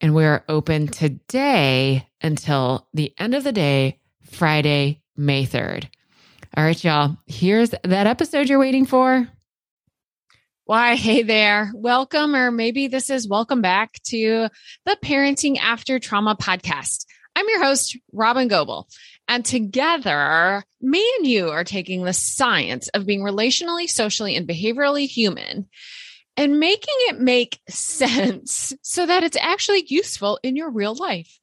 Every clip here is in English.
and we're open today until the end of the day, Friday, May 3rd. All right, y'all, here's that episode you're waiting for. Why, hey there. Welcome, or maybe this is welcome back to the Parenting After Trauma podcast. I'm your host, Robyn Gobbel. And together, me and you are taking the science of being relationally, socially, and behaviorally human and making it make sense so that it's actually useful in your real life.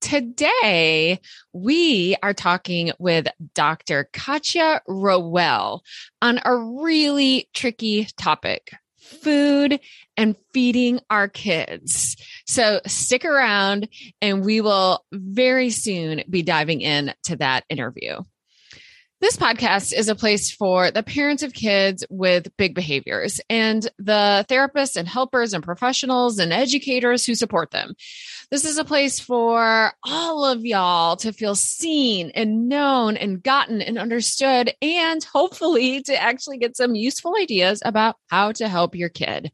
Today, we are talking with Dr. Katja Rowell on a really tricky topic food and feeding our kids. So stick around and we will very soon be diving into that interview. This podcast is a place for the parents of kids with big behaviors and the therapists and helpers and professionals and educators who support them. This is a place for all of y'all to feel seen and known and gotten and understood, and hopefully to actually get some useful ideas about how to help your kid.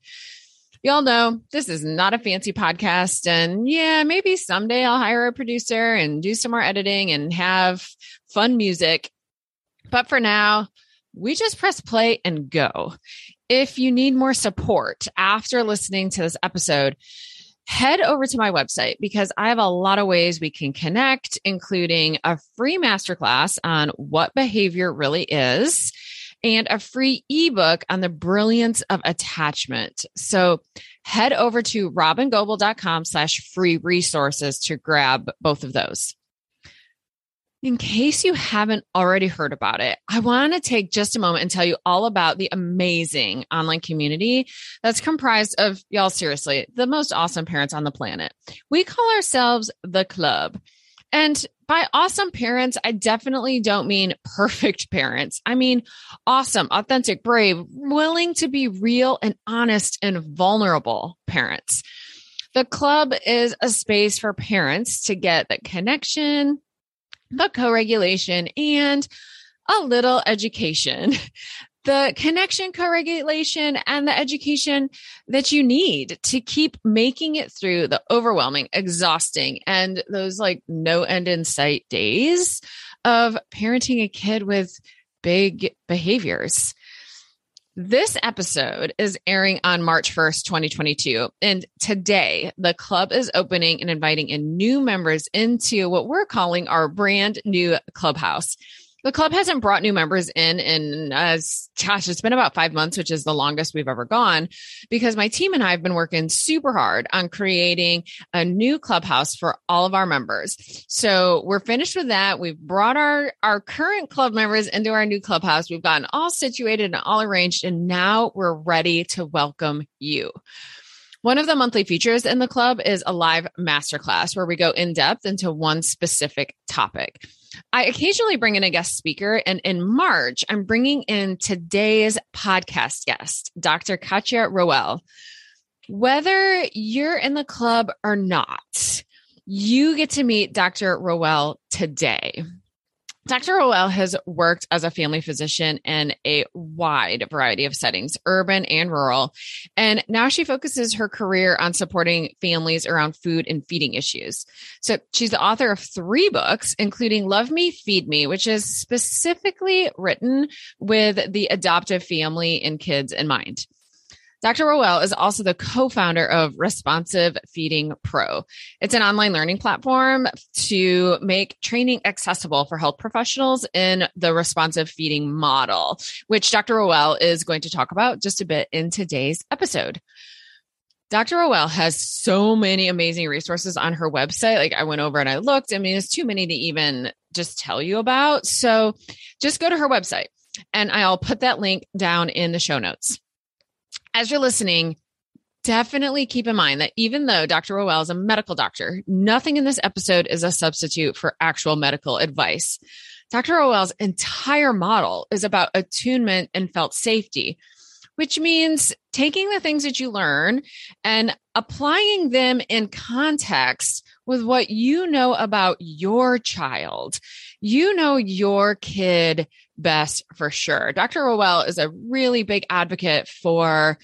Y'all know this is not a fancy podcast. And yeah, maybe someday I'll hire a producer and do some more editing and have fun music. But for now, we just press play and go. If you need more support after listening to this episode, head over to my website because I have a lot of ways we can connect, including a free masterclass on what behavior really is and a free ebook on the brilliance of attachment. So head over to robyngobbel.com slash free resources to grab both of those. In case you haven't already heard about it, I want to take just a moment and tell you all about the amazing online community that's comprised of, y'all, seriously, the most awesome parents on the planet. We call ourselves the club. And by awesome parents, I definitely don't mean perfect parents. I mean awesome, authentic, brave, willing to be real and honest and vulnerable parents. The club is a space for parents to get the connection, the co regulation, and a little education. The connection co regulation and the education that you need to keep making it through the overwhelming, exhausting, and those like no end in sight days of parenting a kid with big behaviors. This episode is airing on March 1st, 2022. And today, the club is opening and inviting in new members into what we're calling our brand new clubhouse the club hasn't brought new members in in as gosh it's been about five months which is the longest we've ever gone because my team and i have been working super hard on creating a new clubhouse for all of our members. So we're finished with that. We've brought our our current club members into our new clubhouse. We've gotten all situated and all arranged and now we're ready to welcome you. One of the monthly features in the club is a live masterclass where we go in depth into one specific topic. I occasionally bring in a guest speaker, and in March, I'm bringing in today's podcast guest, Dr. Katja Rowell. Whether you're in the club or not, you get to meet Dr. Rowell today. Dr. Rowell has worked as a family physician in a wide variety of settings, urban and rural. And now she focuses her career on supporting families around food and feeding issues. So she's the author of three books, including Love Me, Feed Me, which is specifically written with the adoptive family and kids in mind. Dr. Rowell is also the co founder of Responsive Feeding Pro. It's an online learning platform to make training accessible for health professionals in the responsive feeding model, which Dr. Rowell is going to talk about just a bit in today's episode. Dr. Rowell has so many amazing resources on her website. Like I went over and I looked. I mean, it's too many to even just tell you about. So just go to her website and I'll put that link down in the show notes as you're listening, definitely keep in mind that even though Dr. Rowell is a medical doctor, nothing in this episode is a substitute for actual medical advice. Dr. Rowell's entire model is about attunement and felt safety, which means taking the things that you learn and applying them in context with what you know about your child. You know your kid best for sure. Dr. Rowell is a really big advocate for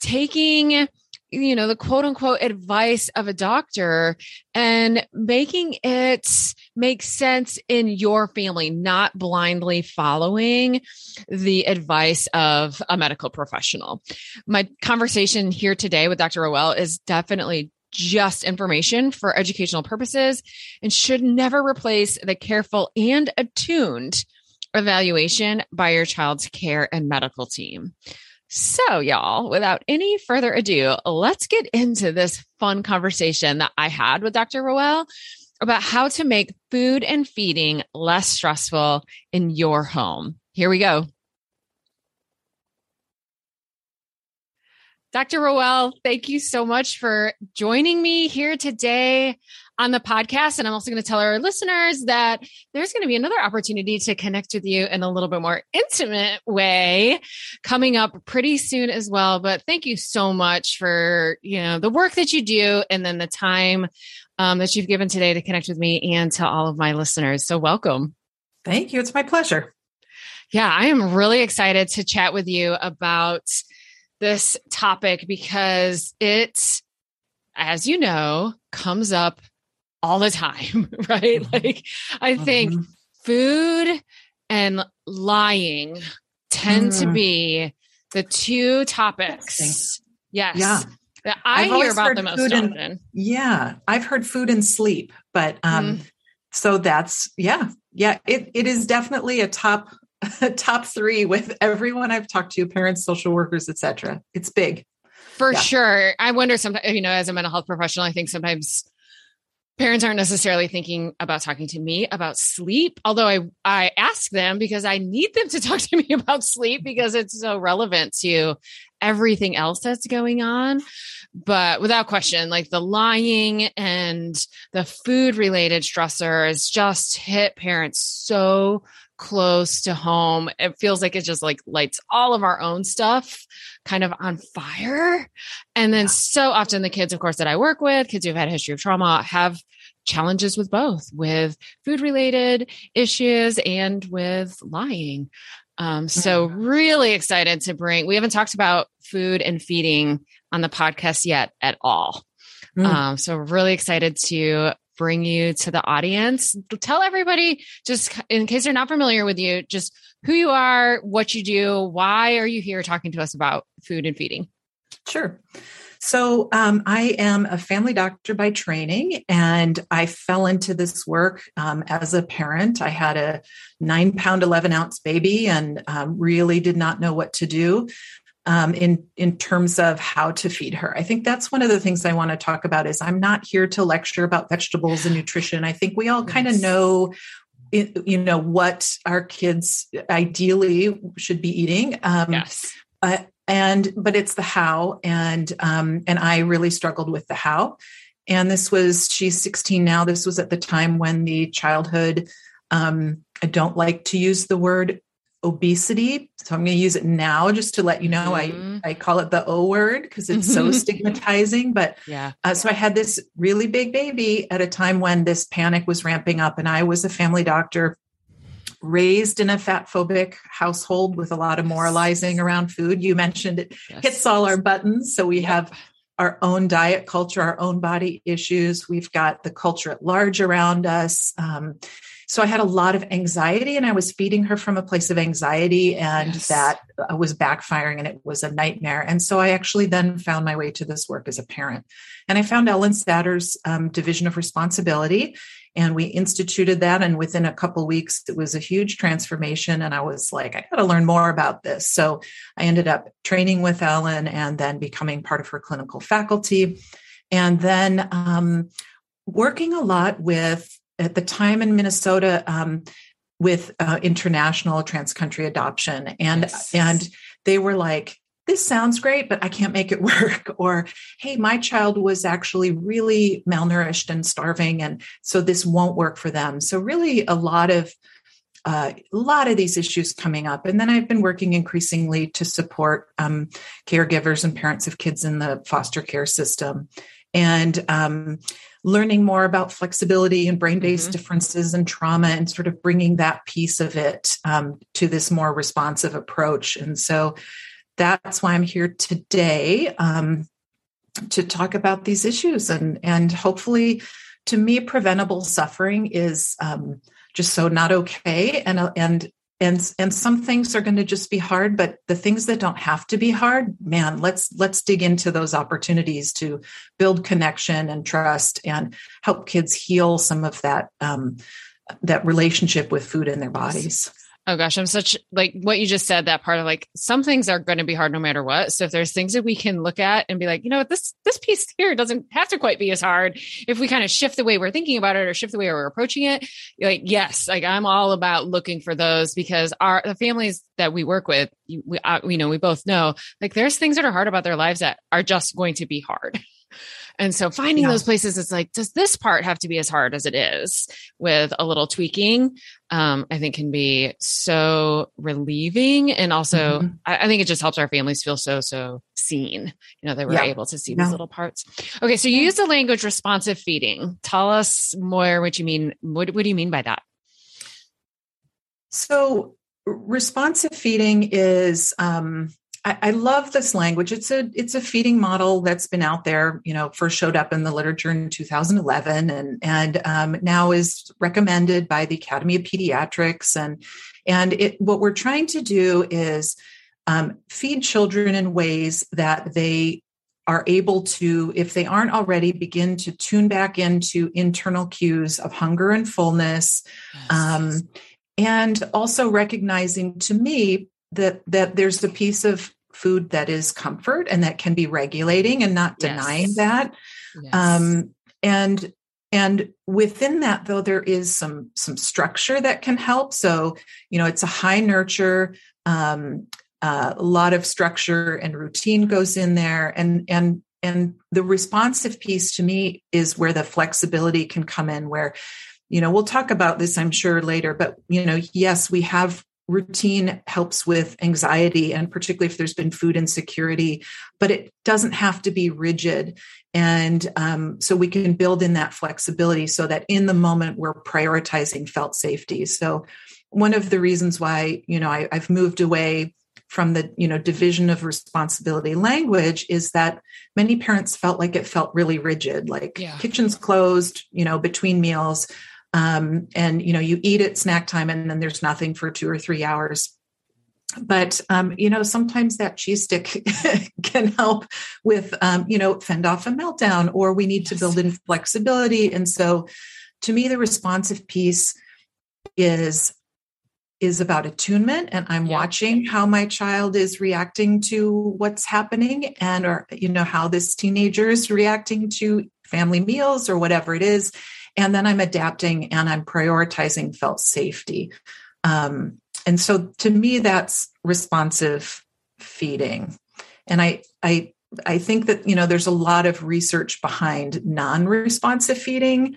taking you know the quote unquote advice of a doctor and making it make sense in your family not blindly following the advice of a medical professional my conversation here today with dr rowell is definitely just information for educational purposes and should never replace the careful and attuned evaluation by your child's care and medical team. So, y'all, without any further ado, let's get into this fun conversation that I had with Dr. Rowell about how to make food and feeding less stressful in your home. Here we go. Dr. Rowell, thank you so much for joining me here today on the podcast. And I'm also going to tell our listeners that there's going to be another opportunity to connect with you in a little bit more intimate way coming up pretty soon as well. But thank you so much for, you know, the work that you do and then the time um, that you've given today to connect with me and to all of my listeners. So welcome. Thank you. It's my pleasure. Yeah, I am really excited to chat with you about this topic because it, as you know, comes up all the time, right? Mm-hmm. Like, I think mm-hmm. food and lying tend mm. to be the two topics. Yes. Yeah. That I I've hear about the most often. And, yeah. I've heard food and sleep, but um, mm. so that's yeah. Yeah, it, it is definitely a top top three with everyone I've talked to, parents, social workers, etc. It's big. For yeah. sure. I wonder sometimes, you know, as a mental health professional, I think sometimes parents aren't necessarily thinking about talking to me about sleep although i i ask them because i need them to talk to me about sleep because it's so relevant to everything else that's going on. But without question like the lying and the food related stressors just hit parents so close to home it feels like it just like lights all of our own stuff kind of on fire and then yeah. so often the kids of course that i work with kids who've had a history of trauma have challenges with both with food related issues and with lying um, so mm-hmm. really excited to bring we haven't talked about food and feeding on the podcast yet at all mm. um, so really excited to bring you to the audience tell everybody just in case they're not familiar with you just who you are what you do why are you here talking to us about food and feeding sure so, um, I am a family doctor by training, and I fell into this work um, as a parent. I had a nine pound, 11 ounce baby and um, really did not know what to do. Um, in in terms of how to feed her, I think that's one of the things I want to talk about. Is I'm not here to lecture about vegetables and nutrition. I think we all kind of yes. know you know what our kids ideally should be eating um, yes. Uh, and but it's the how and um and i really struggled with the how and this was she's 16 now this was at the time when the childhood um i don't like to use the word obesity so i'm going to use it now just to let you know mm-hmm. i i call it the o word because it's so stigmatizing but yeah uh, so i had this really big baby at a time when this panic was ramping up and i was a family doctor raised in a fat phobic household with a lot of moralizing around food. You mentioned it yes. hits all our buttons. So we yep. have our own diet culture, our own body issues. We've got the culture at large around us. Um, so I had a lot of anxiety and I was feeding her from a place of anxiety and yes. that uh, was backfiring and it was a nightmare. And so I actually then found my way to this work as a parent. And I found Ellen Satter's um, Division of Responsibility and we instituted that and within a couple weeks it was a huge transformation and i was like i got to learn more about this so i ended up training with ellen and then becoming part of her clinical faculty and then um, working a lot with at the time in minnesota um, with uh, international trans country adoption and yes. and they were like this sounds great, but I can't make it work. Or, hey, my child was actually really malnourished and starving, and so this won't work for them. So, really, a lot of uh, a lot of these issues coming up. And then I've been working increasingly to support um, caregivers and parents of kids in the foster care system and um, learning more about flexibility and brain based mm-hmm. differences and trauma and sort of bringing that piece of it um, to this more responsive approach. And so that's why I'm here today um, to talk about these issues and and hopefully, to me, preventable suffering is um, just so not okay and uh, and and and some things are going to just be hard but the things that don't have to be hard man let's let's dig into those opportunities to build connection and trust and help kids heal some of that um, that relationship with food in their bodies Oh gosh, I'm such like what you just said, that part of like some things are going to be hard no matter what. So if there's things that we can look at and be like, you know what, this this piece here doesn't have to quite be as hard if we kind of shift the way we're thinking about it or shift the way we're approaching it. Like, yes, like I'm all about looking for those because our the families that we work with, we, uh, you know, we both know like there's things that are hard about their lives that are just going to be hard. And so finding yeah. those places, it's like, does this part have to be as hard as it is with a little tweaking? Um, I think can be so relieving. And also, mm-hmm. I, I, think it just helps our families feel so, so seen, you know, that we're yeah. able to see yeah. these little parts. Okay. So you use the language responsive feeding. Tell us more what you mean. What, what do you mean by that? So responsive feeding is um, I, I, love this language. It's a it's a feeding model that's been out there. You know, first showed up in the literature in 2011, and and um, now is recommended by the Academy of Pediatrics. And and it what we're trying to do is um, feed children in ways that they are able to, if they aren't already, begin to tune back into internal cues of hunger and fullness. Yes. Um, and also recognizing to me that that there's a piece of food that is comfort and that can be regulating and not denying yes. that yes. Um, and and within that though there is some some structure that can help so you know it's a high nurture um, uh, a lot of structure and routine goes in there and and and the responsive piece to me is where the flexibility can come in where you know we'll talk about this i'm sure later but you know yes we have routine helps with anxiety and particularly if there's been food insecurity but it doesn't have to be rigid and um, so we can build in that flexibility so that in the moment we're prioritizing felt safety so one of the reasons why you know I, i've moved away from the you know division of responsibility language is that many parents felt like it felt really rigid like yeah. kitchens closed you know between meals um, and you know you eat at snack time and then there's nothing for two or three hours but um, you know sometimes that cheese stick can help with um, you know fend off a meltdown or we need yes. to build in flexibility and so to me the responsive piece is is about attunement and i'm yeah. watching how my child is reacting to what's happening and or you know how this teenager is reacting to family meals or whatever it is and then i'm adapting and i'm prioritizing felt safety. Um, and so to me that's responsive feeding. And i i i think that you know there's a lot of research behind non-responsive feeding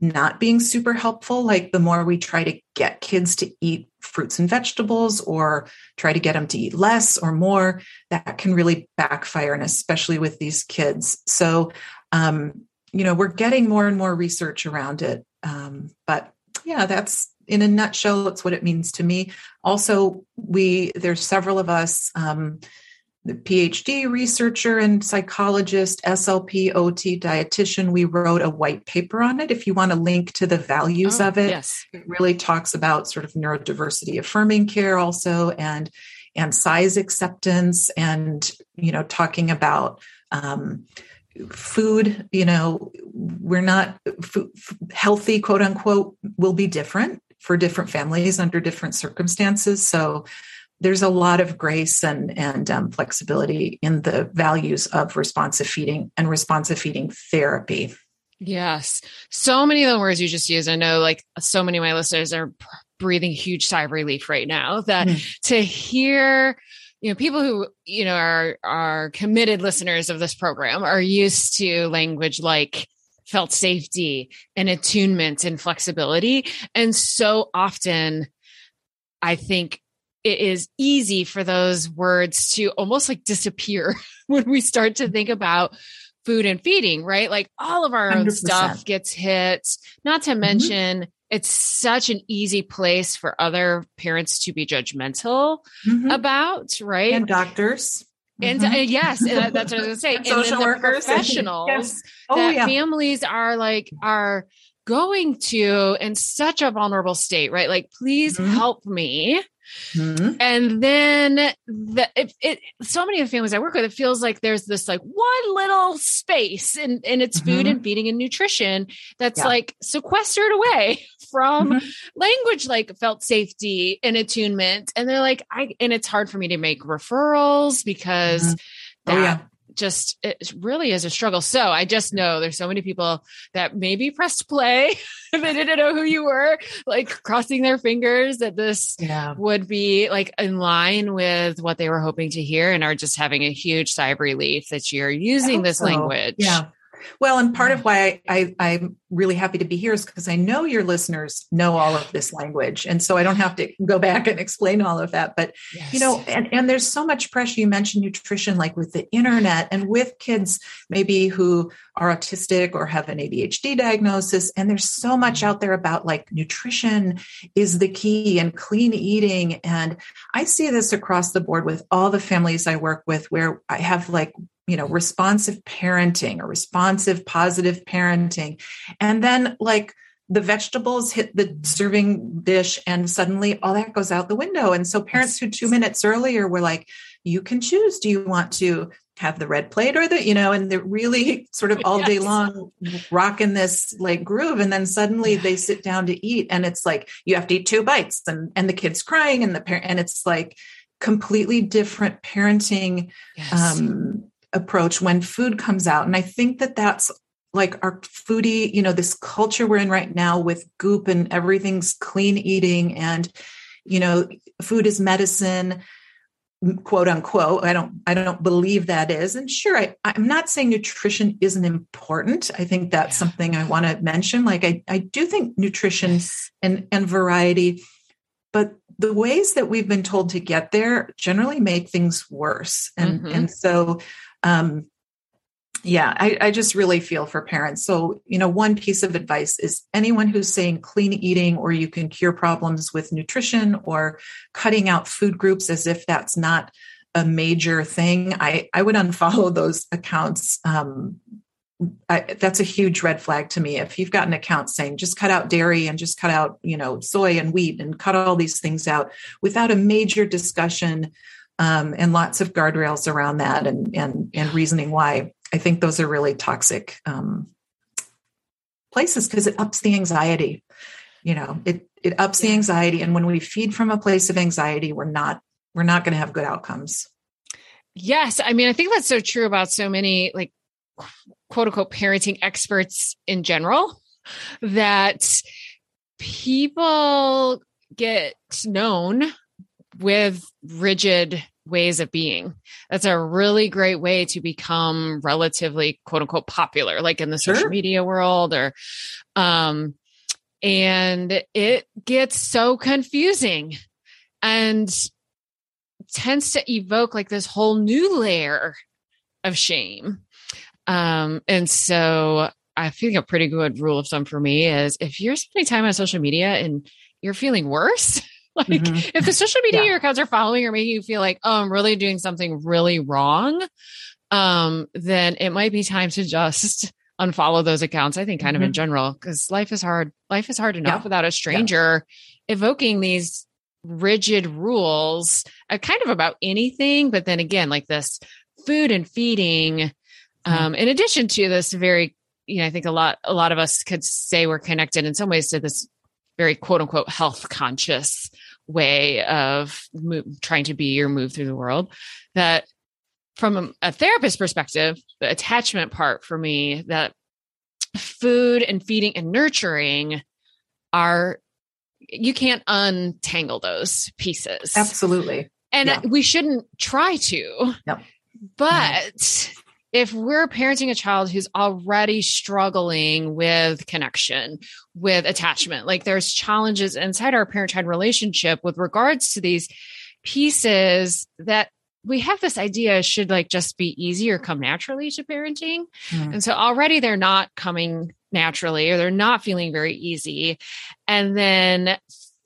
not being super helpful. Like the more we try to get kids to eat fruits and vegetables or try to get them to eat less or more that can really backfire and especially with these kids. So um, you know we're getting more and more research around it. Um, but yeah that's in a nutshell that's what it means to me. Also we there's several of us um, the phd researcher and psychologist slp ot dietitian we wrote a white paper on it. If you want to link to the values oh, of it yes. it really talks about sort of neurodiversity affirming care also and and size acceptance and you know talking about um, food you know we're not f- healthy quote unquote will be different for different families under different circumstances. So there's a lot of grace and and um, flexibility in the values of responsive feeding and responsive feeding therapy. Yes. So many of the words you just used i know like so many of my listeners are breathing huge sigh of relief right now that mm. to hear you know people who you know are are committed listeners of this program are used to language like felt safety and attunement and flexibility and so often i think it is easy for those words to almost like disappear when we start to think about food and feeding right like all of our 100%. own stuff gets hit not to mm-hmm. It's such an easy place for other parents to be judgmental mm-hmm. about, right? And doctors. And mm-hmm. uh, yes, and that's what I was going to say. and social workers, professionals yes. oh, that yeah. families are like are going to in such a vulnerable state, right? Like, please mm-hmm. help me. Mm-hmm. And then the it, it, so many of the families I work with, it feels like there's this like one little space in, in its mm-hmm. food and feeding and nutrition that's yeah. like sequestered away from mm-hmm. language like felt safety and attunement. And they're like, I and it's hard for me to make referrals because mm-hmm. oh, yeah just it really is a struggle. So I just know there's so many people that maybe pressed play they didn't know who you were, like crossing their fingers that this yeah. would be like in line with what they were hoping to hear and are just having a huge sigh of relief that you're using this so. language. Yeah. Well, and part of mm. why I, I, am really happy to be here is because I know your listeners know all of this language. And so I don't have to go back and explain all of that. But, yes. you know, and, and there's so much pressure. You mentioned nutrition, like with the internet and with kids maybe who are autistic or have an ADHD diagnosis. And there's so much mm. out there about like nutrition is the key and clean eating. And I see this across the board with all the families I work with where I have like you know responsive parenting or responsive positive parenting and then like the vegetables hit the serving dish and suddenly all that goes out the window and so parents who two minutes earlier were like you can choose do you want to have the red plate or the you know and they're really sort of all yes. day long rocking this like groove and then suddenly yeah. they sit down to eat and it's like you have to eat two bites and and the kids crying and the parent and it's like completely different parenting yes. um approach when food comes out and i think that that's like our foodie, you know, this culture we're in right now with goop and everything's clean eating and, you know, food is medicine quote unquote i don't i don't believe that is and sure I, i'm not saying nutrition isn't important i think that's yeah. something i want to mention like i, I do think nutrition yes. and and variety but the ways that we've been told to get there generally make things worse and mm-hmm. and so um yeah I, I just really feel for parents so you know one piece of advice is anyone who's saying clean eating or you can cure problems with nutrition or cutting out food groups as if that's not a major thing i i would unfollow those accounts um, I, that's a huge red flag to me. If you've got an account saying just cut out dairy and just cut out, you know, soy and wheat and cut all these things out without a major discussion um, and lots of guardrails around that and and and reasoning why, I think those are really toxic um, places because it ups the anxiety. You know, it it ups the anxiety, and when we feed from a place of anxiety, we're not we're not going to have good outcomes. Yes, I mean, I think that's so true about so many like quote unquote parenting experts in general that people get known with rigid ways of being. That's a really great way to become relatively quote unquote popular, like in the sure. social media world or, um, and it gets so confusing and tends to evoke like this whole new layer of shame. Um, and so I think a pretty good rule of thumb for me is if you're spending time on social media and you're feeling worse, like mm-hmm. if the social media yeah. accounts are following or making you feel like, oh, I'm really doing something really wrong, um, then it might be time to just unfollow those accounts. I think kind mm-hmm. of in mm-hmm. general, because life is hard. Life is hard enough yeah. without a stranger yeah. evoking these rigid rules, uh, kind of about anything. But then again, like this food and feeding, mm-hmm. um, in addition to this very, you know, I think a lot, a lot of us could say we're connected in some ways to this very quote unquote health conscious way of move, trying to be or move through the world that from a, therapist perspective the attachment part for me that food and feeding and nurturing are you can't untangle those pieces absolutely and yeah. we shouldn't try to yep. but if we're parenting a child who's already struggling with connection, with attachment, like there's challenges inside our parent child relationship with regards to these pieces that we have this idea should like just be easy or come naturally to parenting. Mm. And so already they're not coming naturally or they're not feeling very easy. And then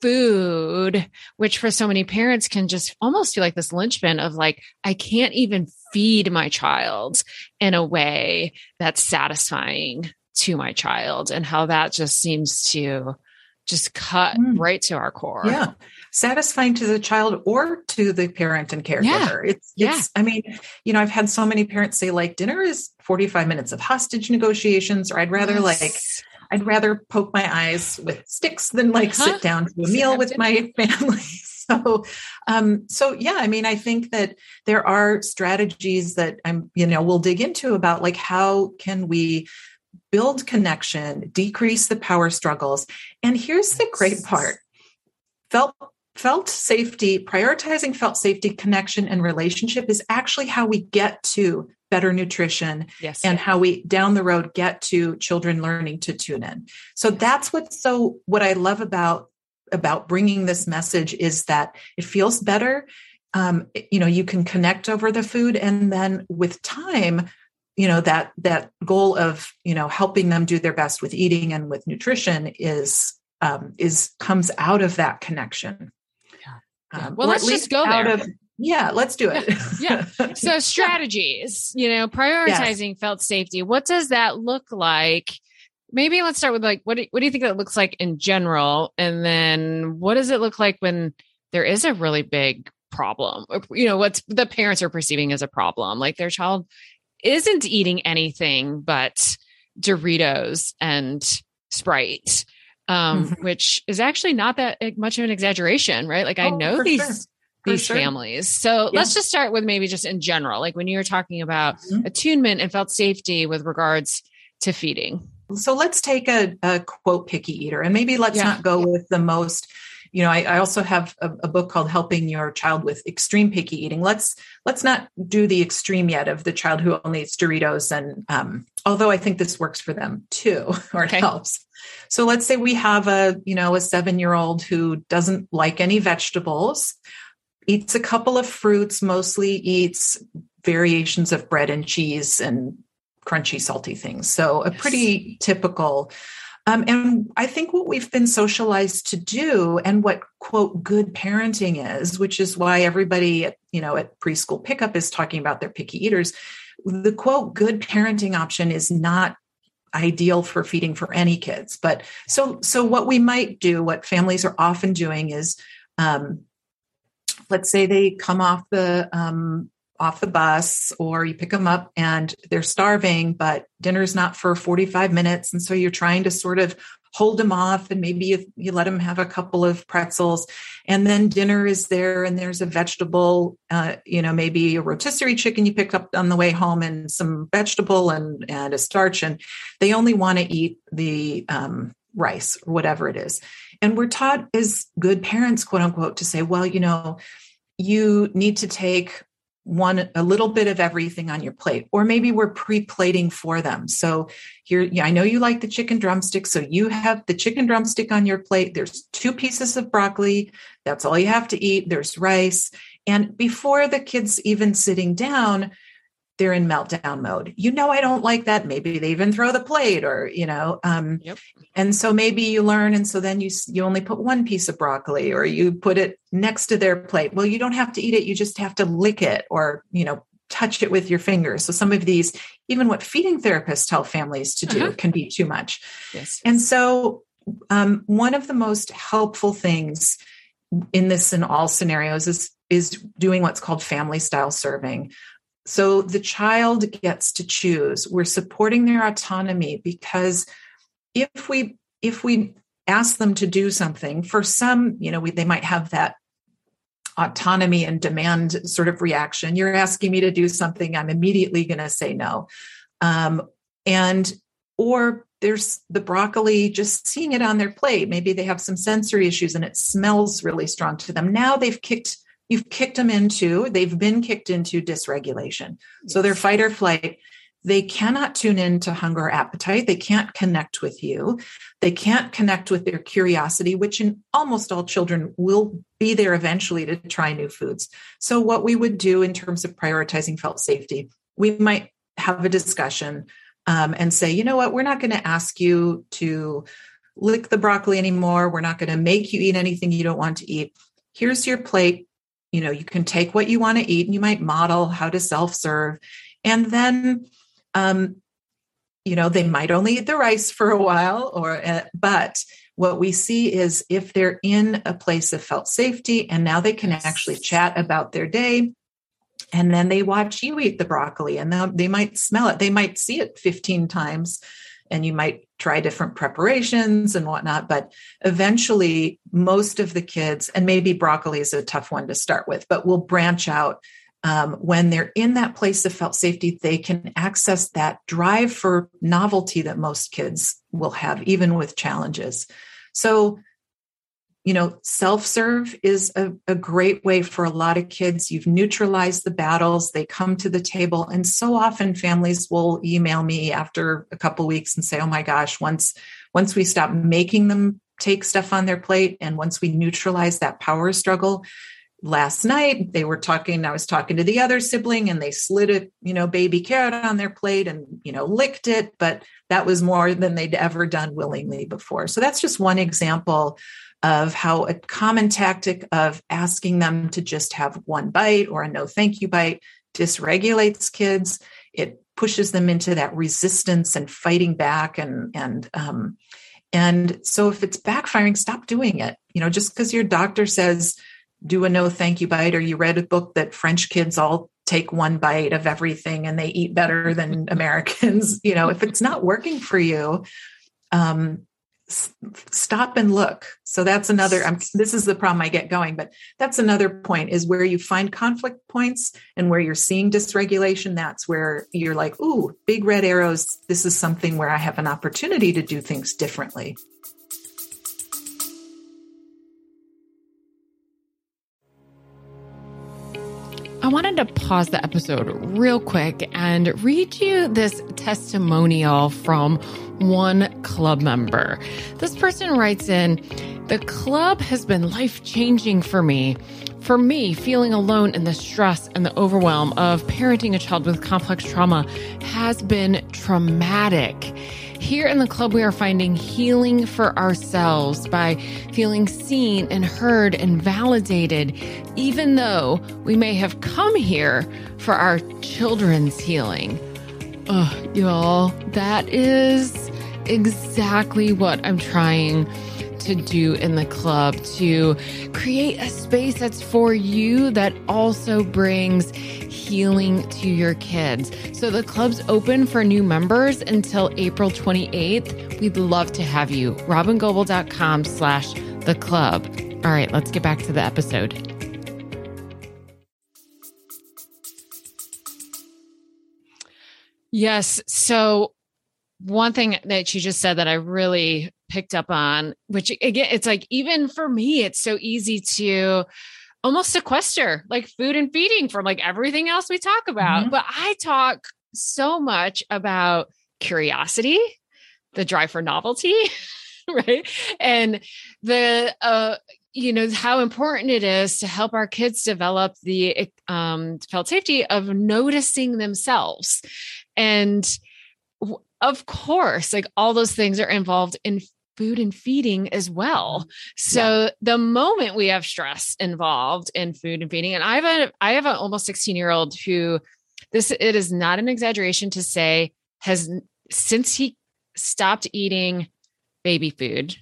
food, which for so many parents can just almost feel like this linchpin of like, I can't even feed my child in a way that's satisfying to my child and how that just seems to just cut mm. right to our core. Yeah. Satisfying to the child or to the parent and caregiver. Yeah. It's, yeah. it's, I mean, you know, I've had so many parents say like dinner is 45 minutes of hostage negotiations, or I'd rather yes. like I'd rather poke my eyes with sticks than like uh-huh. sit down to a meal with my family. So, um, so yeah, I mean, I think that there are strategies that I'm, you know, we'll dig into about like how can we build connection, decrease the power struggles. And here's the great part. Felt felt safety, prioritizing felt safety, connection, and relationship is actually how we get to better nutrition yes. and how we down the road get to children learning to tune in. So that's what's so what i love about about bringing this message is that it feels better. Um, you know you can connect over the food and then with time you know that that goal of you know helping them do their best with eating and with nutrition is um, is comes out of that connection yeah. Um, well let's just go there of, yeah, let's do it. yeah. So strategies, you know, prioritizing yes. felt safety. What does that look like? Maybe let's start with like what do, what do you think that looks like in general and then what does it look like when there is a really big problem? You know, what's the parents are perceiving as a problem? Like their child isn't eating anything but Doritos and Sprite. Um, mm-hmm. which is actually not that much of an exaggeration, right? Like I oh, know these sure these sure. families. So yeah. let's just start with maybe just in general, like when you were talking about mm-hmm. attunement and felt safety with regards to feeding? So let's take a, a quote picky eater, and maybe let's yeah. not go with the most you know I, I also have a, a, book called helping your child with extreme picky eating. Let's let's not do the extreme yet of the child who only eats doritos and um, although i think this works for them too or okay. it helps. So let's say we have a you know a seven year old who doesn't like any vegetables eats a couple of fruits mostly eats variations of bread and cheese and crunchy salty things. So a pretty typical um, and I think what we've been socialized to do and what quote good parenting is, which is why everybody at, you know, at preschool pickup is talking about their picky eaters. The quote good parenting option is not ideal for feeding for any kids. But so, so what we might do, what families are often doing is, um, let's say they come off the um, off the bus or you pick them up and they're starving, but dinner's not for 45 minutes. And so you're trying to sort of hold them off and maybe you, you let them have a couple of pretzels and then dinner is there and there's a vegetable, uh, you know, maybe a rotisserie chicken you picked up on the way home and some vegetable and, and a starch. And they only want to eat the, um, rice or whatever it is. And we're taught as good parents, quote unquote, to say, well, you know, you need to take one a little bit of everything on your plate or maybe we're pre-plating for them. So here yeah, i know you like the chicken drumstick so you have the chicken drumstick on your plate. There's two pieces of broccoli. That's all you have to eat. There's rice. And before the kids even sitting down they're in meltdown mode. You know, I don't like that. Maybe they even throw the plate or, you know, um, yep. and so maybe you learn. And so then you, you only put one piece of broccoli or you put it next to their plate. Well, you don't have to eat it. You just have to lick it or, you know, touch it with your fingers. So some of these, even what feeding therapists tell families to do uh-huh. can be too much. Yes. And so um, one of the most helpful things in this in all scenarios is is doing what's called family style serving so the child gets to choose. We're supporting their autonomy because if we if we ask them to do something, for some, you know, we, they might have that autonomy and demand sort of reaction. You're asking me to do something, I'm immediately going to say no. Um, and or there's the broccoli just seeing it on their plate maybe they have some sensory issues and it smells really strong to them now they've kicked you've kicked them into, they've been kicked into dysregulation. Yes. So they're fight or flight. They cannot tune in to hunger or appetite. They can't connect with you. They can't connect with their curiosity, which in almost all children will be there eventually to try new foods. So, what we would do in terms of prioritizing felt safety, we might have a discussion um, and say, you know what, we're not going to ask you to lick the broccoli anymore. We're not going to make you eat anything you don't want to eat. Here's your plate you know you can take what you want to eat and you might model how to self-serve. And then um, you know they might only eat the rice for a while or uh, but what we see is if they're in a place of felt safety and now they can actually chat about their day and then they watch you eat the broccoli and they might smell it. They might see it 15 times and you might try different preparations and whatnot. But eventually, most of the kids, and maybe broccoli is a tough one to start with, but will branch out. Um, when they're in that place of felt safety, they can access that drive for novelty that most kids will have, even with challenges. So, you know, self serve is a, a, great way for a lot of kids. You've neutralized the battles, they come to the table. And so often families will email me after a couple weeks and say, oh my gosh, once, once we stop making them take stuff on their plate and once we neutralize that power struggle, last night they were talking i was talking to the other sibling and they slid a you know baby carrot on their plate and you know licked it but that was more than they'd ever done willingly before so that's just one example of how a common tactic of asking them to just have one bite or a no thank you bite dysregulates kids. It pushes them into that resistance and fighting back and and um, and so if it's backfiring, stop doing it. You know, just because your doctor says do a no thank you bite, or you read a book that French kids all take one bite of everything and they eat better than Americans. You know, if it's not working for you, um, stop and look. So that's another I'm, this is the problem i get going but that's another point is where you find conflict points and where you're seeing dysregulation that's where you're like ooh big red arrows. This is something where i have an opportunity to do things differently wanted to pause the episode real quick and read you this testimonial from one club member. This person writes in The club has been life changing for me. For me, feeling alone in the stress and the overwhelm of parenting a child with complex trauma has been traumatic. Here in the club, we are finding healing for ourselves by feeling seen and heard and validated, even though we may have come here for our children's healing. Ugh, y'all, that is exactly what I'm trying to do in the club to create a space that's for you that also brings healing to your kids. So the club's open for new members until April 28th. We'd love to have you. robyngobbel.com slash the club. All right, let's get back to the episode. Yes. So one thing that you just said that I really picked up on, which again, it's like even for me, it's so easy to almost sequester like food and feeding from like everything else we talk about. Mm-hmm. But I talk so much about curiosity, the drive for novelty, right? And the uh you know how important it is to help our kids develop the um felt safety of noticing themselves and of course like all those things are involved in food and feeding as well. Mm-hmm. So yeah. the moment we have stress involved in food and feeding, and I have a I have an almost 16 year old who this it is not an exaggeration to say has since he stopped eating baby food,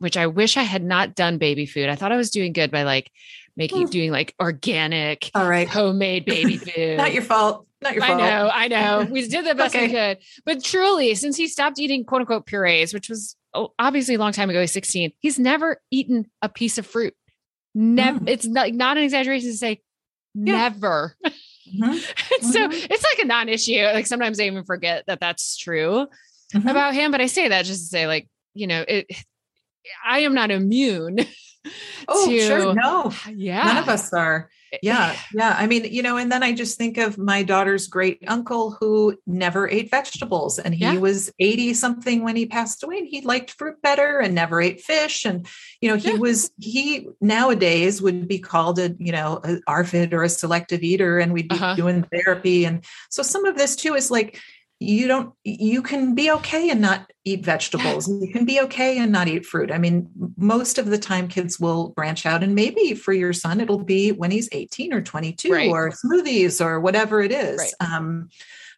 which I wish I had not done baby food. I thought I was doing good by like making mm. doing like organic, all right, homemade baby food. not your fault. Not your fault. I know, I know. We did the best okay. we could. But truly, since he stopped eating quote unquote purees, which was oh, obviously a long time ago, he's 16, he's never eaten a piece of fruit. Never, mm. it's not, not an exaggeration to say yeah. never. Mm-hmm. so mm-hmm. it's like a non-issue. Like sometimes I even forget that that's true mm-hmm. about him, but I say that just to say, like, you know, it I am not immune. Oh, to, sure. No. Yeah. None of us are. Yeah. Yeah. I mean, you know, and then I just think of my daughter's great uncle who never ate vegetables and he yeah. was 80 something when he passed away and he liked fruit better and never ate fish. And, you know, he yeah. was, he nowadays would be called a, you know, a ARFID or a selective eater and we'd be uh-huh. doing therapy. And so some of this too is like, you don't you can be okay and not eat vegetables you can be okay and not eat fruit i mean most of the time kids will branch out and maybe for your son it'll be when he's 18 or 22 right. or smoothies or whatever it is right. um,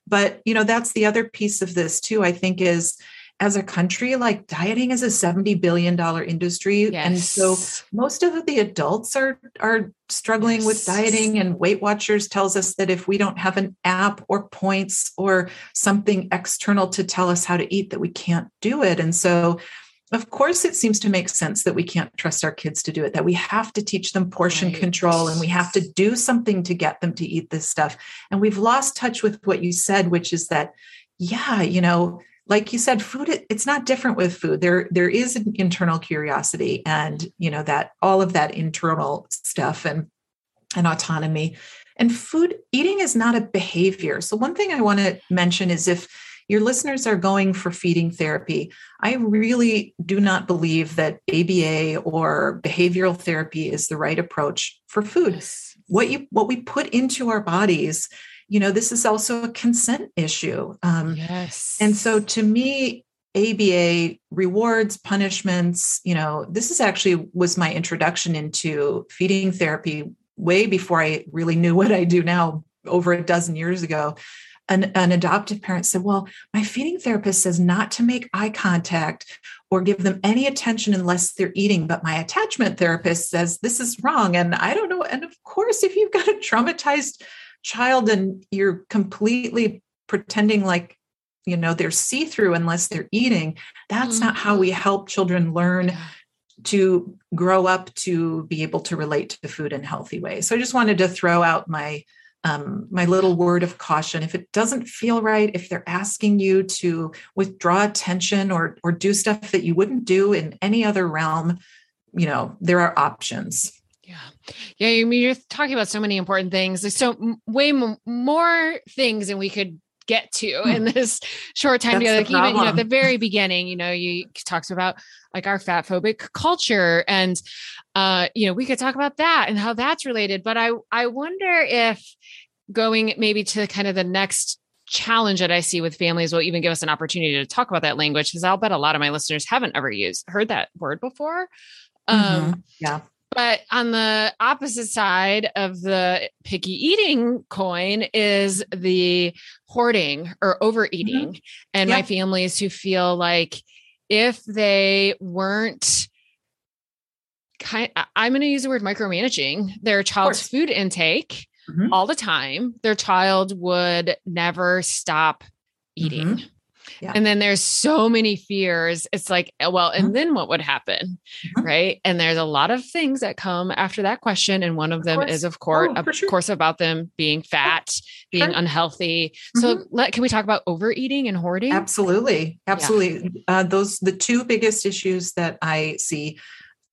but you know that's the other piece of this too i think is as a country, like dieting is a $70 billion industry. Yes. And so most of the adults are are struggling yes. with dieting. And Weight Watchers tells us that if we don't have an app or points or something external to tell us how to eat, that we can't do it. And so of course it seems to make sense that we can't trust our kids to do it that we have to teach them portion right. control and we have to do something to get them to eat this stuff and we've lost touch with what you said which is that yeah you know like you said food it's not different with food. There there is an internal curiosity and you know that all of that internal stuff and and autonomy. And food eating is not a behavior. So one thing i want to mention is if your listeners are going for feeding therapy i really do not believe that aba or behavioral therapy is the right approach for food. What you what we put into our bodies you know, this is also a consent issue. Um, yes. And so to me, ABA rewards, punishments, you know, this is actually was my introduction into feeding therapy way before I really knew what I do now over a dozen years ago. An, an adoptive parent said, Well, my feeding therapist says not to make eye contact or give them any attention unless they're eating. But my attachment therapist says this is wrong. And I don't know. And of course, if you've got a traumatized child and you're completely pretending like you know they're see-through unless they're eating that's mm-hmm. not how we help children learn to grow up to be able to relate to food in healthy ways. So i just wanted to throw out my um, my little word of caution. If it doesn't feel right if they're asking you to withdraw attention or or do stuff that you wouldn't do in any other realm you know there are options yeah yeah I mean, you're talking about so many important things there's so way m- more things than we could get to hmm. in this short time together. Even you know, at the very beginning, you know, you talks about like our fat phobic culture and uh, you know, we could talk about that and how that's related. But I I wonder if going maybe to kind of the next challenge that I see with families will even give us an opportunity to talk about that language because I'll bet a lot of my listeners haven't ever used heard that word before. Mm-hmm. Um, yeah. But on the opposite side of the picky eating coin is the hoarding or overeating. Mm-hmm. And yep. my families who feel like if they weren't kind I'm going to use the word micromanaging their child's food intake mm-hmm. all the time, their child would never stop eating. Mm-hmm. Yeah. And then there's so many fears. It's like, eh, well, and mm-hmm. then what would happen? Mm-hmm. Right. And there's a lot of things that come after that question. And one of, of them course. is, of course, oh, of sure. course, about them being fat, being sure. unhealthy. Mm-hmm. So let, can we talk about overeating and hoarding? Absolutely. Absolutely. Yeah. Uh, those, the two biggest issues that I see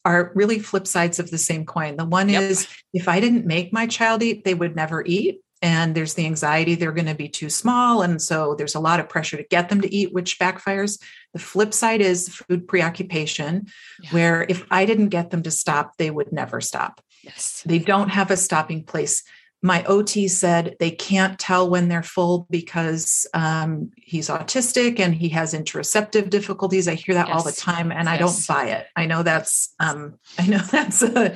are really flip sides of the same coin. The one yep. is if I didn't make my child eat, they would never eat and there's the anxiety they're going to be too small and so there's a lot of pressure to get them to eat which backfires. The flip side is food preoccupation yeah. where if i didn't get them to stop they would never stop. Yes. They don't have a stopping place. My ot said they can't tell when they're full because um, he's autistic and he has interoceptive difficulties. I hear that yes. all the time and yes. i don't buy it. I know that's um, i know that's a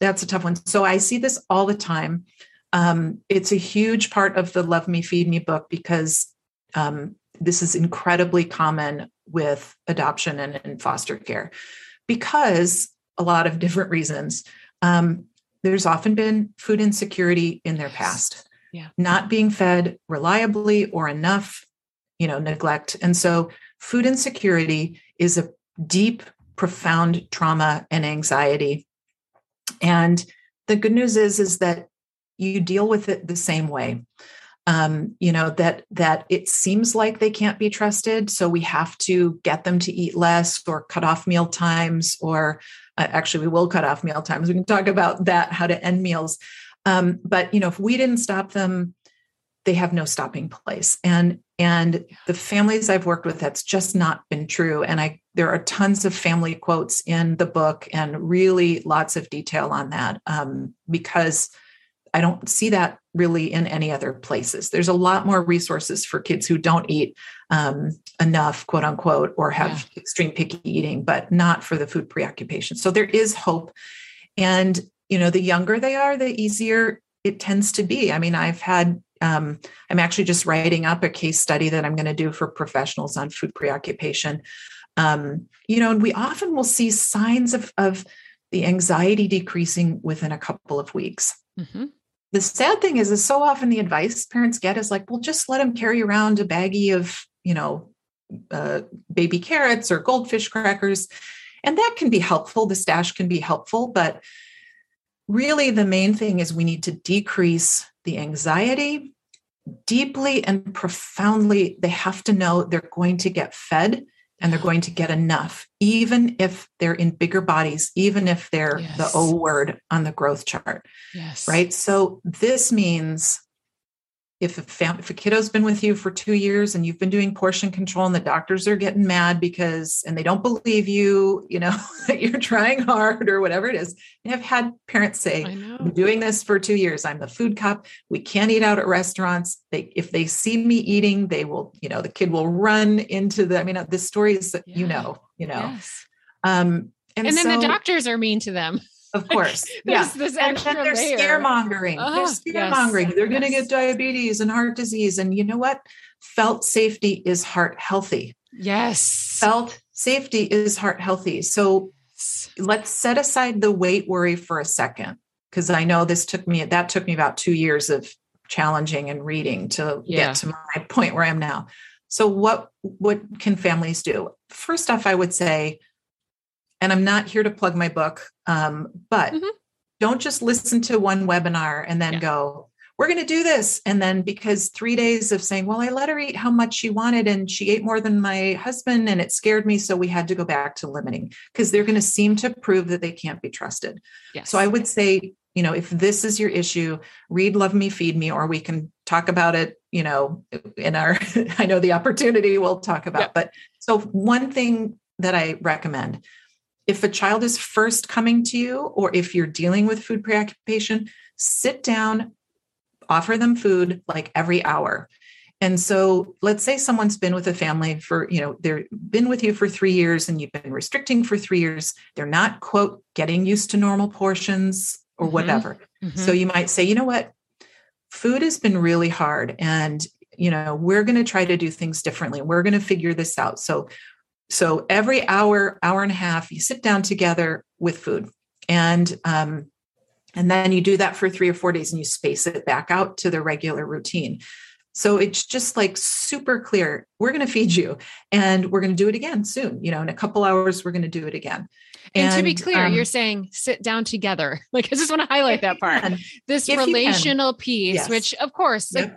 that's a tough one. So i see this all the time um, it's a huge part of the Love Me, Feed Me book because um, this is incredibly common with adoption and, and, foster care because a lot of different reasons. Um, there's often been food insecurity in their past, yeah. not being fed reliably or enough, you know, neglect. And so food insecurity is a deep, profound trauma and anxiety. And the good news is, is that you deal with it the same way. Um, you know that that it seems like they can't be trusted so we have to get them to eat less or cut off meal times or uh, actually we will cut off meal times. We can talk about that how to end meals. Um, but you know if we didn't stop them they have no stopping place. And and the families i've worked with that's just not been true. And i there are tons of family quotes in the book and really lots of detail on that um, because I don't see that really in any other places. There's a lot more resources for kids who don't eat um, enough, quote unquote, or have yeah. extreme picky eating, but not for the food preoccupation. So there is hope. And, you know, the younger they are, the easier it tends to be. I mean, I've had, um, I'm actually just writing up a case study that I'm going to do for professionals on food preoccupation. Um, you know, and we often will see signs of, of the anxiety decreasing within a couple of weeks. Mm-hmm the sad thing is, is so often the advice parents get is like, well, just let them carry around a baggie of, you know, uh, baby carrots or goldfish crackers. And that can be helpful. The stash can be helpful. But really, the main thing is we need to decrease the anxiety deeply and profoundly. They have to know they're going to get fed and they're going to get enough, even if they're in bigger bodies, even if they're yes. the O word on the growth chart. Yes. Right. So this means if a fam- if a kiddo's been with you for two years and you've been doing portion control and the doctors are getting mad because and they don't believe you you know that you're trying hard or whatever it is i've had parents say i'm doing this for two years. I'm the food cop. We can't eat out at restaurants. They if they see me eating they will you know the kid will run into the i mean the stories that yeah. you know you know. Yes. um and, and then so, the doctors are mean to them of course. yeah. This and then they're layer. scaremongering. Oh, they're uh-huh. scaremongering. Yes, they're going to get diabetes and heart disease. And you know what? Felt safety is heart healthy. Yes. Felt safety is heart healthy. So let's set aside the weight worry for a second. Because I know this took me, that took me about two years of challenging and reading to yeah. get to my point where I am now. So what what can families do? First off, I would say, and I'm not here to plug my book, um, but mm-hmm. don't just listen to one webinar and then yeah. go, we're going to do this. And then because three days of saying, well, I let her eat how much she wanted and she ate more than my husband and it scared me. So we had to go back to limiting because they're going to seem to prove that they can't be trusted. Yes. So I would say, you know, if this is your issue, read Love Me, Feed Me, or we can talk about it, you know, in our, I know the opportunity we'll talk about. But so one thing that I recommend if a child is first coming to you or if you're dealing with food preoccupation, sit down, offer them food like every hour. And so let's say someone's been with a family for, you know, they've been with you for three years and you've been restricting for three years. They're not, quote, getting used to normal portions or mm-hmm. whatever. Mm-hmm. So you might say, you know what? Food has been really hard. And, you know, we're going to try to do things differently. We're going to figure this out. So, so every hour, hour and a half, you sit down together with food. And um, and then you do that for three or four days and you space it back out to the regular routine. So it's just like super clear. We're going to feed you and we're going to do it again soon. You know, in a couple hours, we're going to do it again. And, and to be clear, um, you're saying sit down together. Like I just want to highlight that part. This relational piece, yes. which of course, yep. like,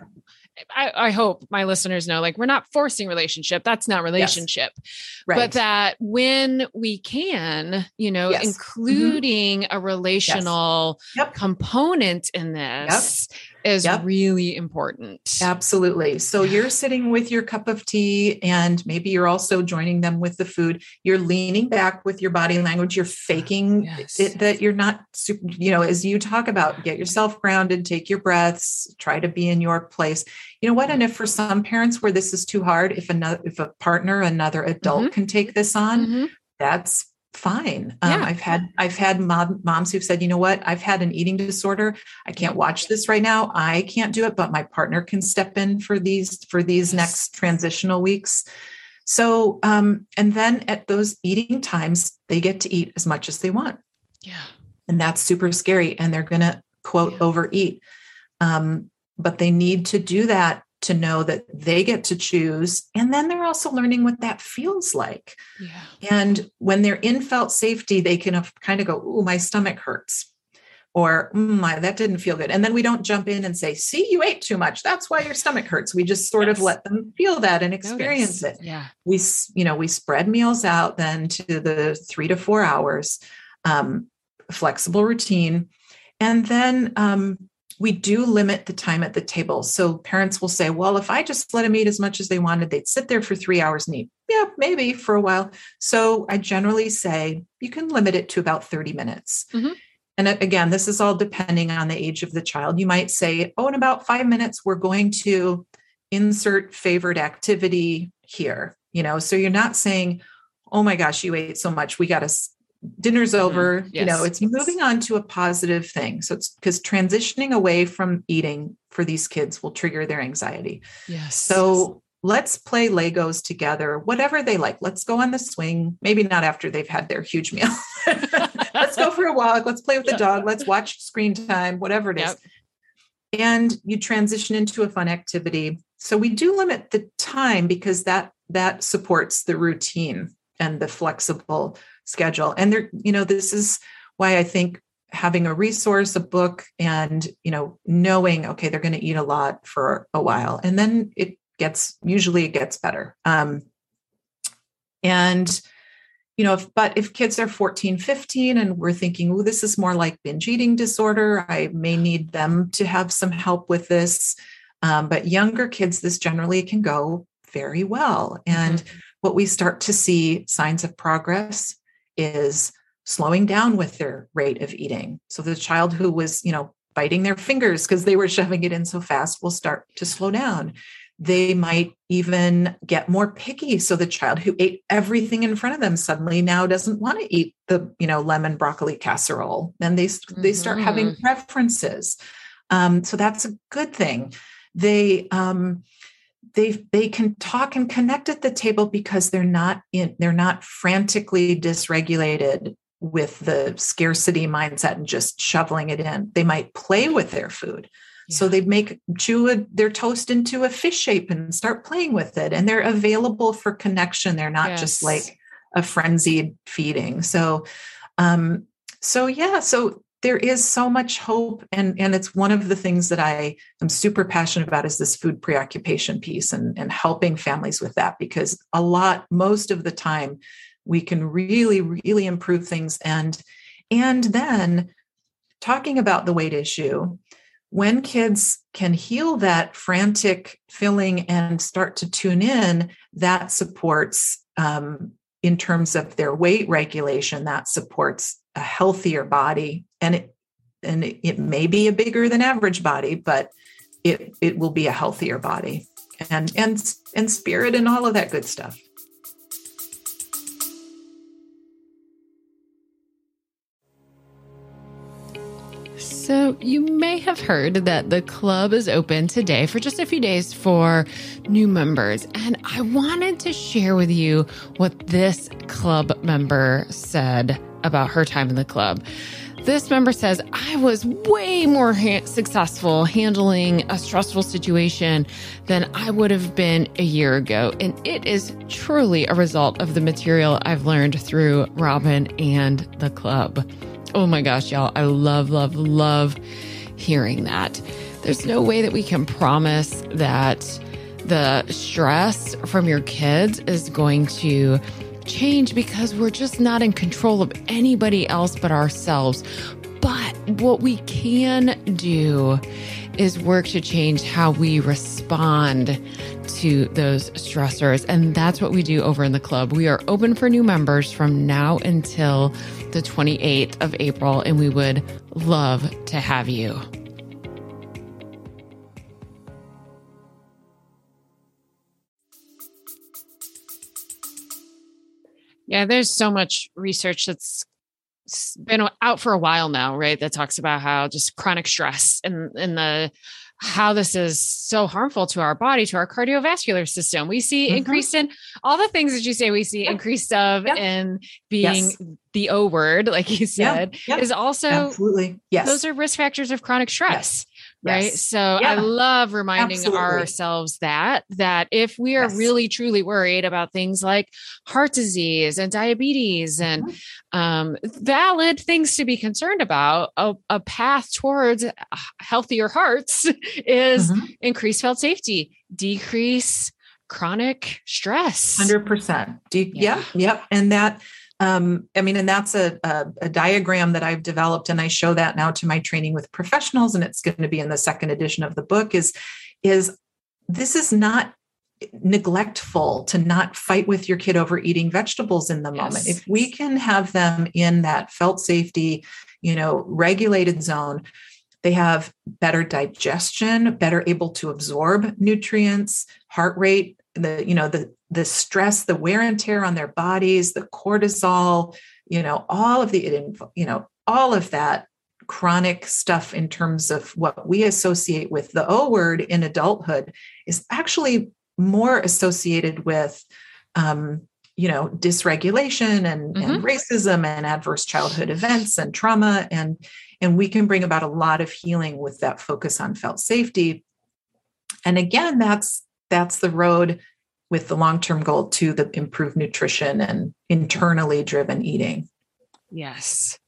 I, I, hope my listeners know like we're not forcing relationship that's not relationship yes. right. but that when we can you know yes. Mm-hmm. including mm-hmm. a relational yes. yep. component in this yep is yep. really important. Absolutely. So you're sitting with your cup of tea and maybe you're also joining them with the food. You're leaning back with your body language. You're faking yes. it, that you're not super, you know, as you talk about, get yourself grounded, take your breaths, try to be in your place. You know what? And if for some parents where this is too hard, if another, if a partner, another adult mm-hmm. can take this on, mm-hmm. that's fine. Um, I've had I've had mom, moms who've said, you know what, I've had an eating disorder. I can't watch this right now. I can't do it, but my partner can step in for these for these next transitional weeks. So, um, and then at those eating times, they get to eat as much as they want. Yeah, and that's super scary, and they're going to quote yeah. overeat. Um, but they need to do that to know that they get to choose. And then they're also learning what that feels like. Yeah. And when they're in felt safety, they can kind of go, Oh, my stomach hurts. Or mm, my, that didn't feel good. And then we don't jump in and say, see, you ate too much. That's why your stomach hurts. We just sort yes. of let them feel that and experience Notice. it. Yeah. We, you know, we spread meals out then to the three to four hours, um, flexible routine. And then um, we do limit the time at the table. So parents will say, well, if I just let them eat as much as they wanted, they'd sit there for three hours and eat. Yeah, maybe for a while. So I generally say you can limit it to about 30 minutes. Mm-hmm. And again, this is all depending on the age of the child. You might say, oh, in about five minutes, we're going to insert favorite activity here. You know, so you're not saying, oh my gosh, you ate so much. We got to dinner's mm-hmm. over mm-hmm. yes. you know it's moving on to a positive thing. So it's because transitioning away from eating for these kids will trigger their anxiety. Yes. So let's play legos together whatever they like. Let's go on the swing maybe not after they've had their huge meal. Let's go for a walk. Let's play with the dog. Let's watch screen time whatever it is. Yep. and you transition into a fun activity. So we do limit the time because that that supports the routine and the flexible schedule. And there, you know, this is why I think having a resource, a book, and you know, knowing okay, they're going to eat a lot for a while, and then it gets usually it gets better. Um, and you know, if, but if kids are 14, 15, and we're thinking, oh, this is more like binge eating disorder, I may need them to have some help with this. Um, but younger kids, this generally can go very well. And mm-hmm. What we start to see signs of progress is slowing down with their rate of eating. So the child who was, you know, biting their fingers because they were shoving it in so fast will start to slow down. They might even get more picky. So the child who ate everything in front of them suddenly now doesn't want to eat the, you know, lemon broccoli casserole. Then they they start having mm-hmm. preferences. Um, so that's a good thing. They um, they they can talk and connect at the table because they're not in they're not frantically dysregulated with the scarcity mindset and just shoveling it in they might play with their food Yeah. So they'd make chew a, their toast into a fish shape and start playing with it. And they're available for connection. They're not yes. just like a frenzied feeding. So, um, so yeah, so there is so much hope and and it's one of the things that i am super passionate about is this food preoccupation piece and and helping families with that because a lot most of the time we can really really improve things. And and then talking about the weight issue when kids can heal that frantic feeling and start to tune in that supports um, in terms of their weight regulation that supports a healthier body and it and it, it may be a bigger than average body but it it will be a healthier body and and and spirit and all of that good stuff So, you may have heard that the club is open today for just a few days for new members. And I wanted to share with you what this club member said about her time in the club. This member says, I was way more ha- successful handling a stressful situation than I would have been a year ago. And it is truly a result of the material I've learned through Robyn and the club. Oh my gosh, y'all. I love, love, love hearing that. There's no way that we can promise that the stress from your kids is going to change because we're just not in control of anybody else but ourselves. But what we can do is work to change how we respond to those stressors. And that's what we do over in the club. We are open for new members from now until the 28th of April, and we would love to have you. Yeah, there's so much research that's been out for a while now, right? That talks about how just chronic stress and and the how this is so harmful to our body, to our cardiovascular system. We see mm-hmm. increased in all the things that you say we see yep. increased of yep. in being yes. the O word, like you said, yep. is also absolutely yes. Those are risk factors of chronic stress. Yes right yes. so yeah. i love reminding Absolutely. ourselves that that if we are yes. really truly worried about things like heart disease and diabetes and mm-hmm. um, valid things to be concerned about a, a path towards healthier hearts is mm-hmm. increased felt safety decrease chronic stress 100% De- yeah. yep yep and that um, I mean, and that's a, a, a, diagram that I've developed, and I show that now to my training with professionals, and it's going to be in the second edition of the book. Is is this is not neglectful to not fight with your kid over eating vegetables in the yes. moment. If we can have them in that felt safety, you know, regulated zone, they have better digestion, better able to absorb nutrients, heart rate, the you know the the stress, the wear and tear on their bodies, the cortisol, you know, all of the, you know, all of that chronic stuff in terms of what we associate with the O word in adulthood is actually more associated with, um, you know, dysregulation and, mm-hmm. and racism and adverse childhood events and trauma. And, and we can bring about a lot of healing with that focus on felt safety. And again, that's, that's the road with the long term goal to the improved nutrition and internally driven eating. Yes.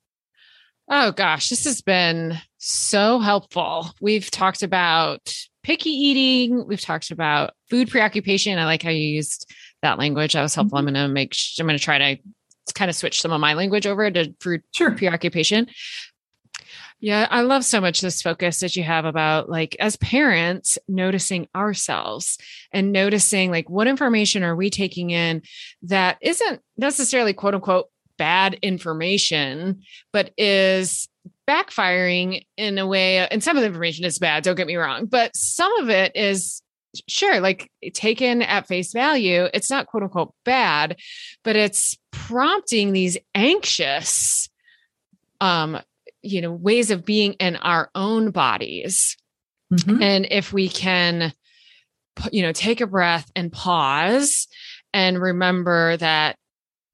Oh gosh, this has been so helpful. We've talked about picky eating, we've talked about food preoccupation. I like how you used that language. That was helpful. Mm-hmm. I'm going to make I'm going to try to kind of switch some of my language over to food sure. preoccupation. Yeah, I love so much this focus that you have about like as parents noticing ourselves and noticing like what information are we taking in that isn't necessarily quote unquote bad information, but is backfiring in a way. And some of the information is bad, don't get me wrong, but some of it is sure, like taken at face value. It's not quote unquote bad, but it's prompting these anxious um you know ways of being in our own bodies mm-hmm. and if we can you know take a breath and pause and remember that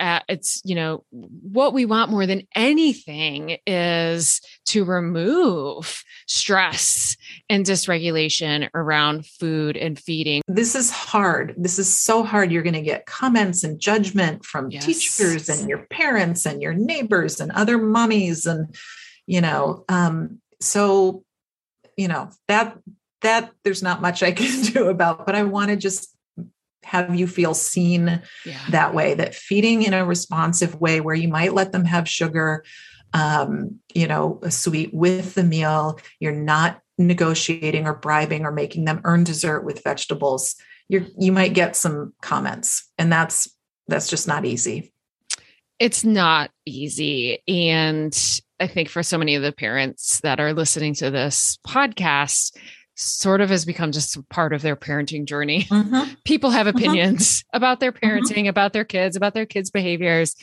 uh, it's you know what we want more than anything is to remove stress and dysregulation around food and feeding this is hard this is so hard you're going to get comments and judgment from yes. teachers and your parents and your neighbors and other mummies and you know um so you know that that there's not much i can do about but i want to just have you feel seen yeah. that way that feeding in a responsive way where you might let them have sugar um, you know a sweet with the meal. You're not negotiating or bribing or making them earn dessert with vegetables. You you might get some comments and that's that's just not easy it's not easy and i think for so many of the parents that are listening to this podcast sort of has become just part of their parenting journey. Mm-hmm. People have mm-hmm. opinions mm-hmm. about their mm-hmm. parenting, mm-hmm. about their kids, about their kids' behaviors,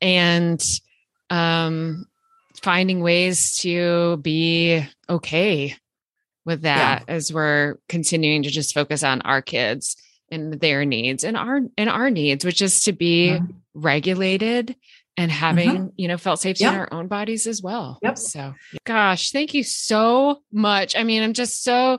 and um, finding ways to be okay with that yeah. as we're continuing to just focus on our kids and their needs and our and our needs, which is to be mm-hmm. Regulated and having mm-hmm. you know felt safety yep. in our own bodies as well yep so gosh thank you so much i mean i'm just so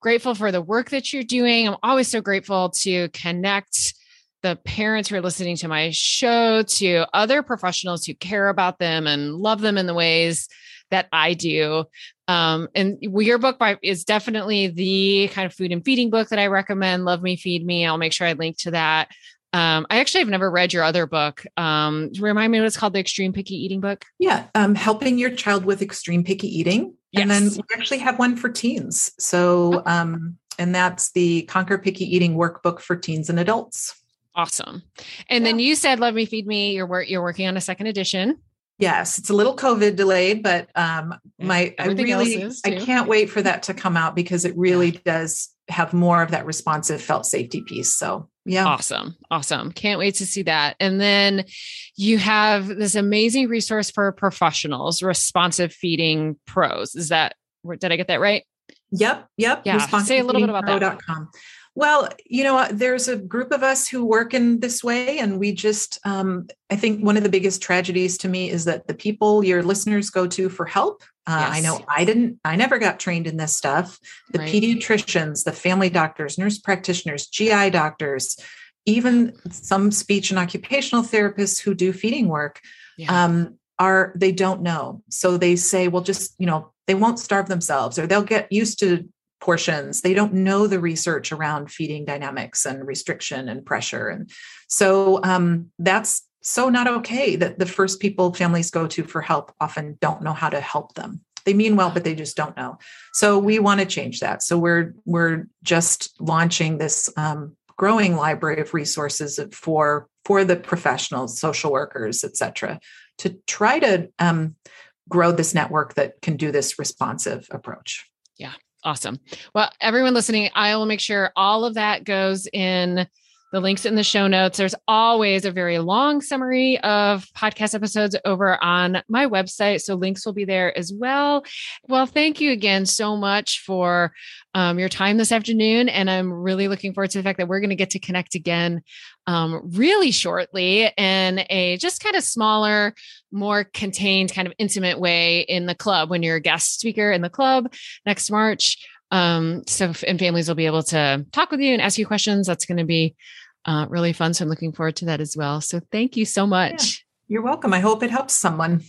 grateful for the work that you're doing i'm always so grateful to connect the parents who are listening to my show to other professionals who care about them and love them in the ways that I do. Um, and your book by, is definitely the kind of food and feeding book that I recommend. Love Me, Feed Me. I'll make sure I link to that. Um, I actually have never read your other book. Um, remind me what it's called, the Extreme Picky Eating book. Yeah, um, helping your child with extreme picky eating, yes. and then we actually have one for teens. So, oh. um, and that's the Conquer Picky Eating workbook for teens and adults. Awesome. And yeah. then you said, "Love Me, Feed Me." You're. You're working on a second edition. Yes, it's a little COVID delayed, but um, my I really I can't wait for that to come out because it really does have more of that responsive felt safety piece. So yeah. Awesome. Awesome. Can't wait to see that. And then you have this amazing resource for professionals, responsive feeding pros. Is that, did I get that right? Yep. Yep. Yeah. Say a little bit about that. Well, you know, there's a group of us who work in this way, and we just, um, I think one of the biggest tragedies to me is that the people your listeners go to for help. Uh, yes. I know I didn't, I never got trained in this stuff. The right. pediatricians, the family doctors, nurse practitioners, GI doctors, even some speech and occupational therapists who do feeding work. Yeah. Um, are they don't know so they say well just you know they won't starve themselves or they'll get used to portions. They don't know the research around feeding dynamics and restriction and pressure. And so um, that's so not okay that the first people families go to for help often don't know how to help them. They mean well, but they just don't know. So we want to change that. So we're we're just launching this um, growing library of resources for for the professionals, social workers, et cetera, to try to um, grow this network that can do this responsive approach. Yeah, Awesome. Well, everyone listening, I will make sure all of that goes in the links in the show notes. There's always a very long summary of podcast episodes over on my website. So links will be there as well. Well, thank you again so much for um, your time this afternoon. And I'm really looking forward to the fact that we're going to get to connect again um, really shortly in a just kind of smaller, more contained, kind of intimate way in the club when you're a guest speaker in the club next March. Um, so, and families will be able to talk with you and ask you questions. That's going to be uh, really fun. So I'm looking forward to that as well. So thank you so much. Yeah, you're welcome. I hope it helps someone.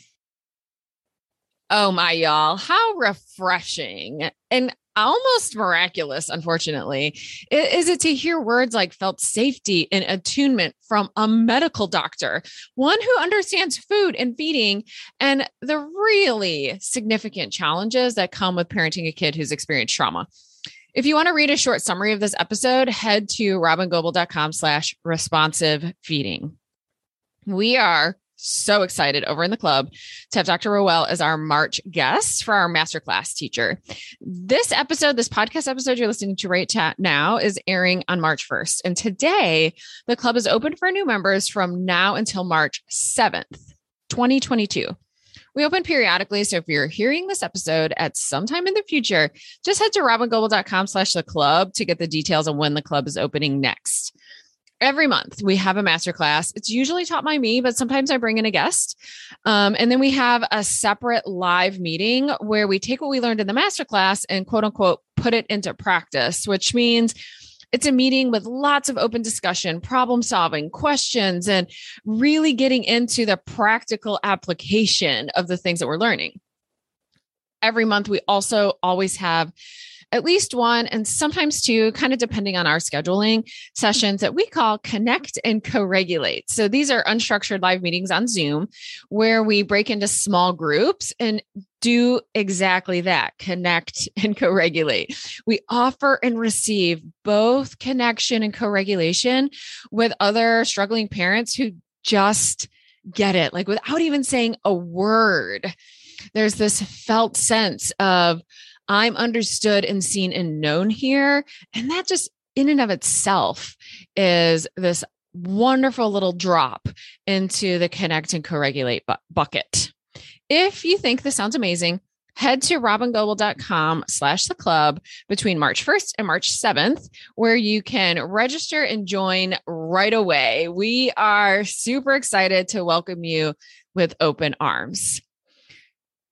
Oh my y'all, how refreshing and almost miraculous, unfortunately, is it to hear words like felt safety and attunement from a medical doctor, one who understands food and feeding and the really significant challenges that come with parenting a kid who's experienced trauma. If you want to read a short summary of this episode, head to robyngobbel.com slash responsive feeding. We are so excited over in the club to have Dr. Rowell as our March guest for our masterclass teacher. This episode, this podcast episode you're listening to right now is airing on March 1st. And today, the club is open for new members from now until March 7th, 2022. We open periodically. So if you're hearing this episode at some time in the future, just head to robyngobbel.com slash the club to get the details on when the club is opening next. Every month we have a masterclass. It's usually taught by me, but sometimes I bring in a guest. Um, and then we have a separate live meeting where we take what we learned in the masterclass and quote unquote put it into practice, which means it's a meeting with lots of open discussion, problem solving, questions, and really getting into the practical application of the things that we're learning. Every month, we also always have at least one and sometimes two, kind of depending on our scheduling sessions that we call connect and co regulate. So these are unstructured live meetings on Zoom where we break into small groups and do exactly that connect and co regulate. We offer and receive both connection and co regulation with other struggling parents who just get it, like without even saying a word. There's this felt sense of, I'm understood and seen and known here. And that just in and of itself is this wonderful little drop into the connect and co-regulate bu- bucket. If you think this sounds amazing, head to robyngobbel.com slash the club between March 1st and March 7th, where you can register and join right away. We are super excited to welcome you with open arms.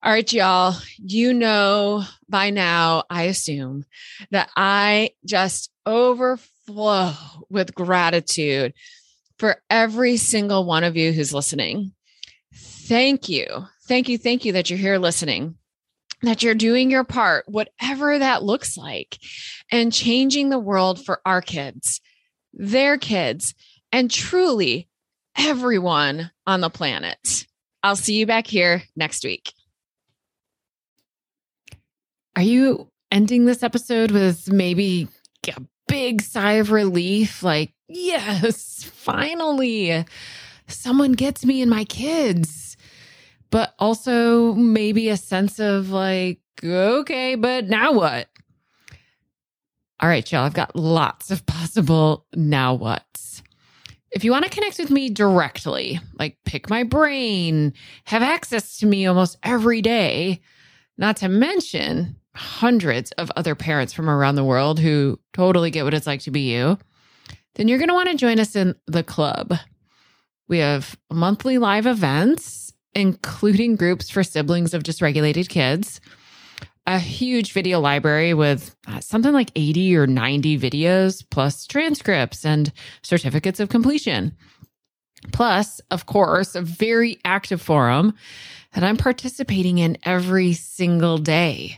All right, y'all, you know by now, I assume that I just overflow with gratitude for every single one of you who's listening. Thank you. Thank you. Thank you that you're here listening, that you're doing your part, whatever that looks like, and changing the world for our kids, their kids, and truly everyone on the planet. I'll see you back here next week. Are you ending this episode with maybe a big sigh of relief? Like, yes, finally, someone gets me and my kids. But also maybe a sense of like, okay, but now what? All right, y'all, I've got lots of possible now what's. If you want to connect with me directly, like pick my brain, have access to me almost every day, not to mention hundreds of other parents from around the world who totally get what it's like to be you, then you're going to want to join us in the club. We have monthly live events, including groups for siblings of dysregulated kids, a huge video library with uh, something like 80 or 90 videos, plus transcripts and certificates of completion. Plus, of course, a very active forum that I'm participating in every single day.